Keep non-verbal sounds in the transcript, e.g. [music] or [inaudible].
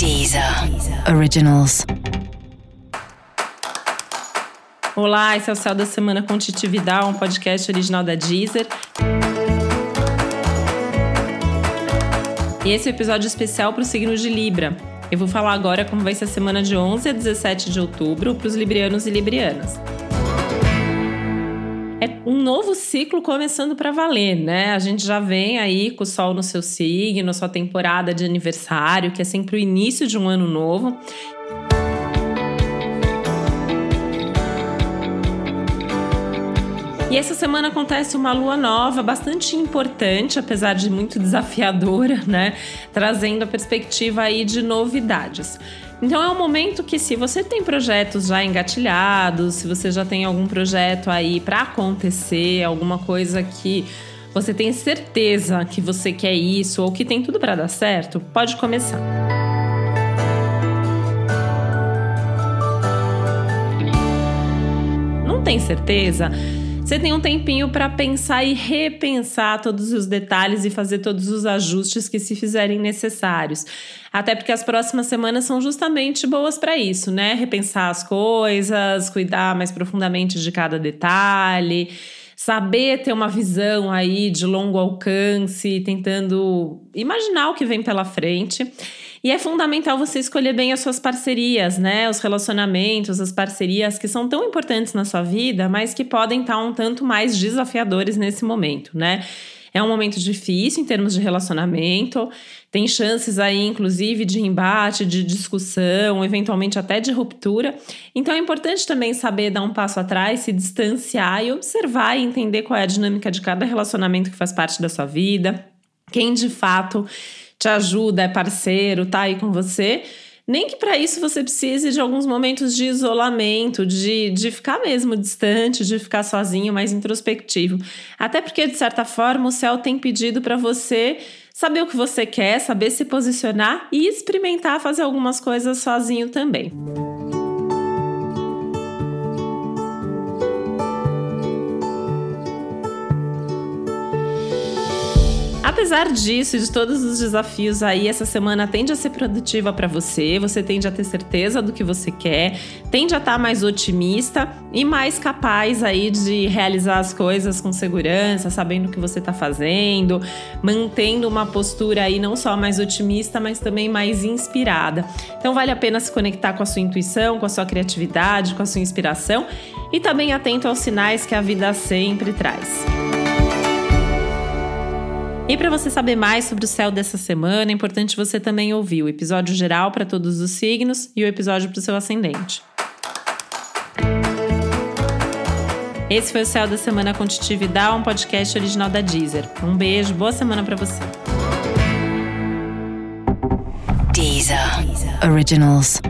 Deezer Originals. Olá, esse é o Céu da Semana com Titi Vidal, um podcast original da Deezer. E esse é o um episódio especial para o signo de Libra. Eu vou falar agora como vai ser a semana de 11 a 17 de outubro para os librianos e librianas é um novo ciclo começando para valer, né? A gente já vem aí com o Sol no seu signo, sua temporada de aniversário, que é sempre o início de um ano novo. E essa semana acontece uma lua nova bastante importante, apesar de muito desafiadora, [laughs] né? Trazendo a perspectiva aí de novidades. Então é um momento que se você tem projetos já engatilhados, se você já tem algum projeto aí para acontecer, alguma coisa que você tem certeza que você quer isso ou que tem tudo para dar certo, pode começar. Não tem certeza? Você tem um tempinho para pensar e repensar todos os detalhes e fazer todos os ajustes que se fizerem necessários. Até porque as próximas semanas são justamente boas para isso, né? Repensar as coisas, cuidar mais profundamente de cada detalhe saber ter uma visão aí de longo alcance, tentando imaginar o que vem pela frente. E é fundamental você escolher bem as suas parcerias, né? Os relacionamentos, as parcerias que são tão importantes na sua vida, mas que podem estar um tanto mais desafiadores nesse momento, né? É um momento difícil em termos de relacionamento, tem chances aí, inclusive, de embate, de discussão, eventualmente até de ruptura. Então é importante também saber dar um passo atrás, se distanciar e observar e entender qual é a dinâmica de cada relacionamento que faz parte da sua vida, quem de fato te ajuda, é parceiro, tá aí com você. Nem que para isso você precise de alguns momentos de isolamento, de, de ficar mesmo distante, de ficar sozinho, mais introspectivo. Até porque, de certa forma, o céu tem pedido para você saber o que você quer, saber se posicionar e experimentar fazer algumas coisas sozinho também. Apesar disso, de todos os desafios aí, essa semana tende a ser produtiva para você, você tende a ter certeza do que você quer, tende a estar tá mais otimista e mais capaz aí de realizar as coisas com segurança, sabendo o que você está fazendo, mantendo uma postura aí não só mais otimista, mas também mais inspirada. Então vale a pena se conectar com a sua intuição, com a sua criatividade, com a sua inspiração e também atento aos sinais que a vida sempre traz. E para você saber mais sobre o céu dessa semana, é importante você também ouvir o episódio geral para todos os signos e o episódio para o seu ascendente. Esse foi o Céu da Semana com Titi Vidal, um podcast original da Deezer. Um beijo, boa semana para você. Deezer. Originals.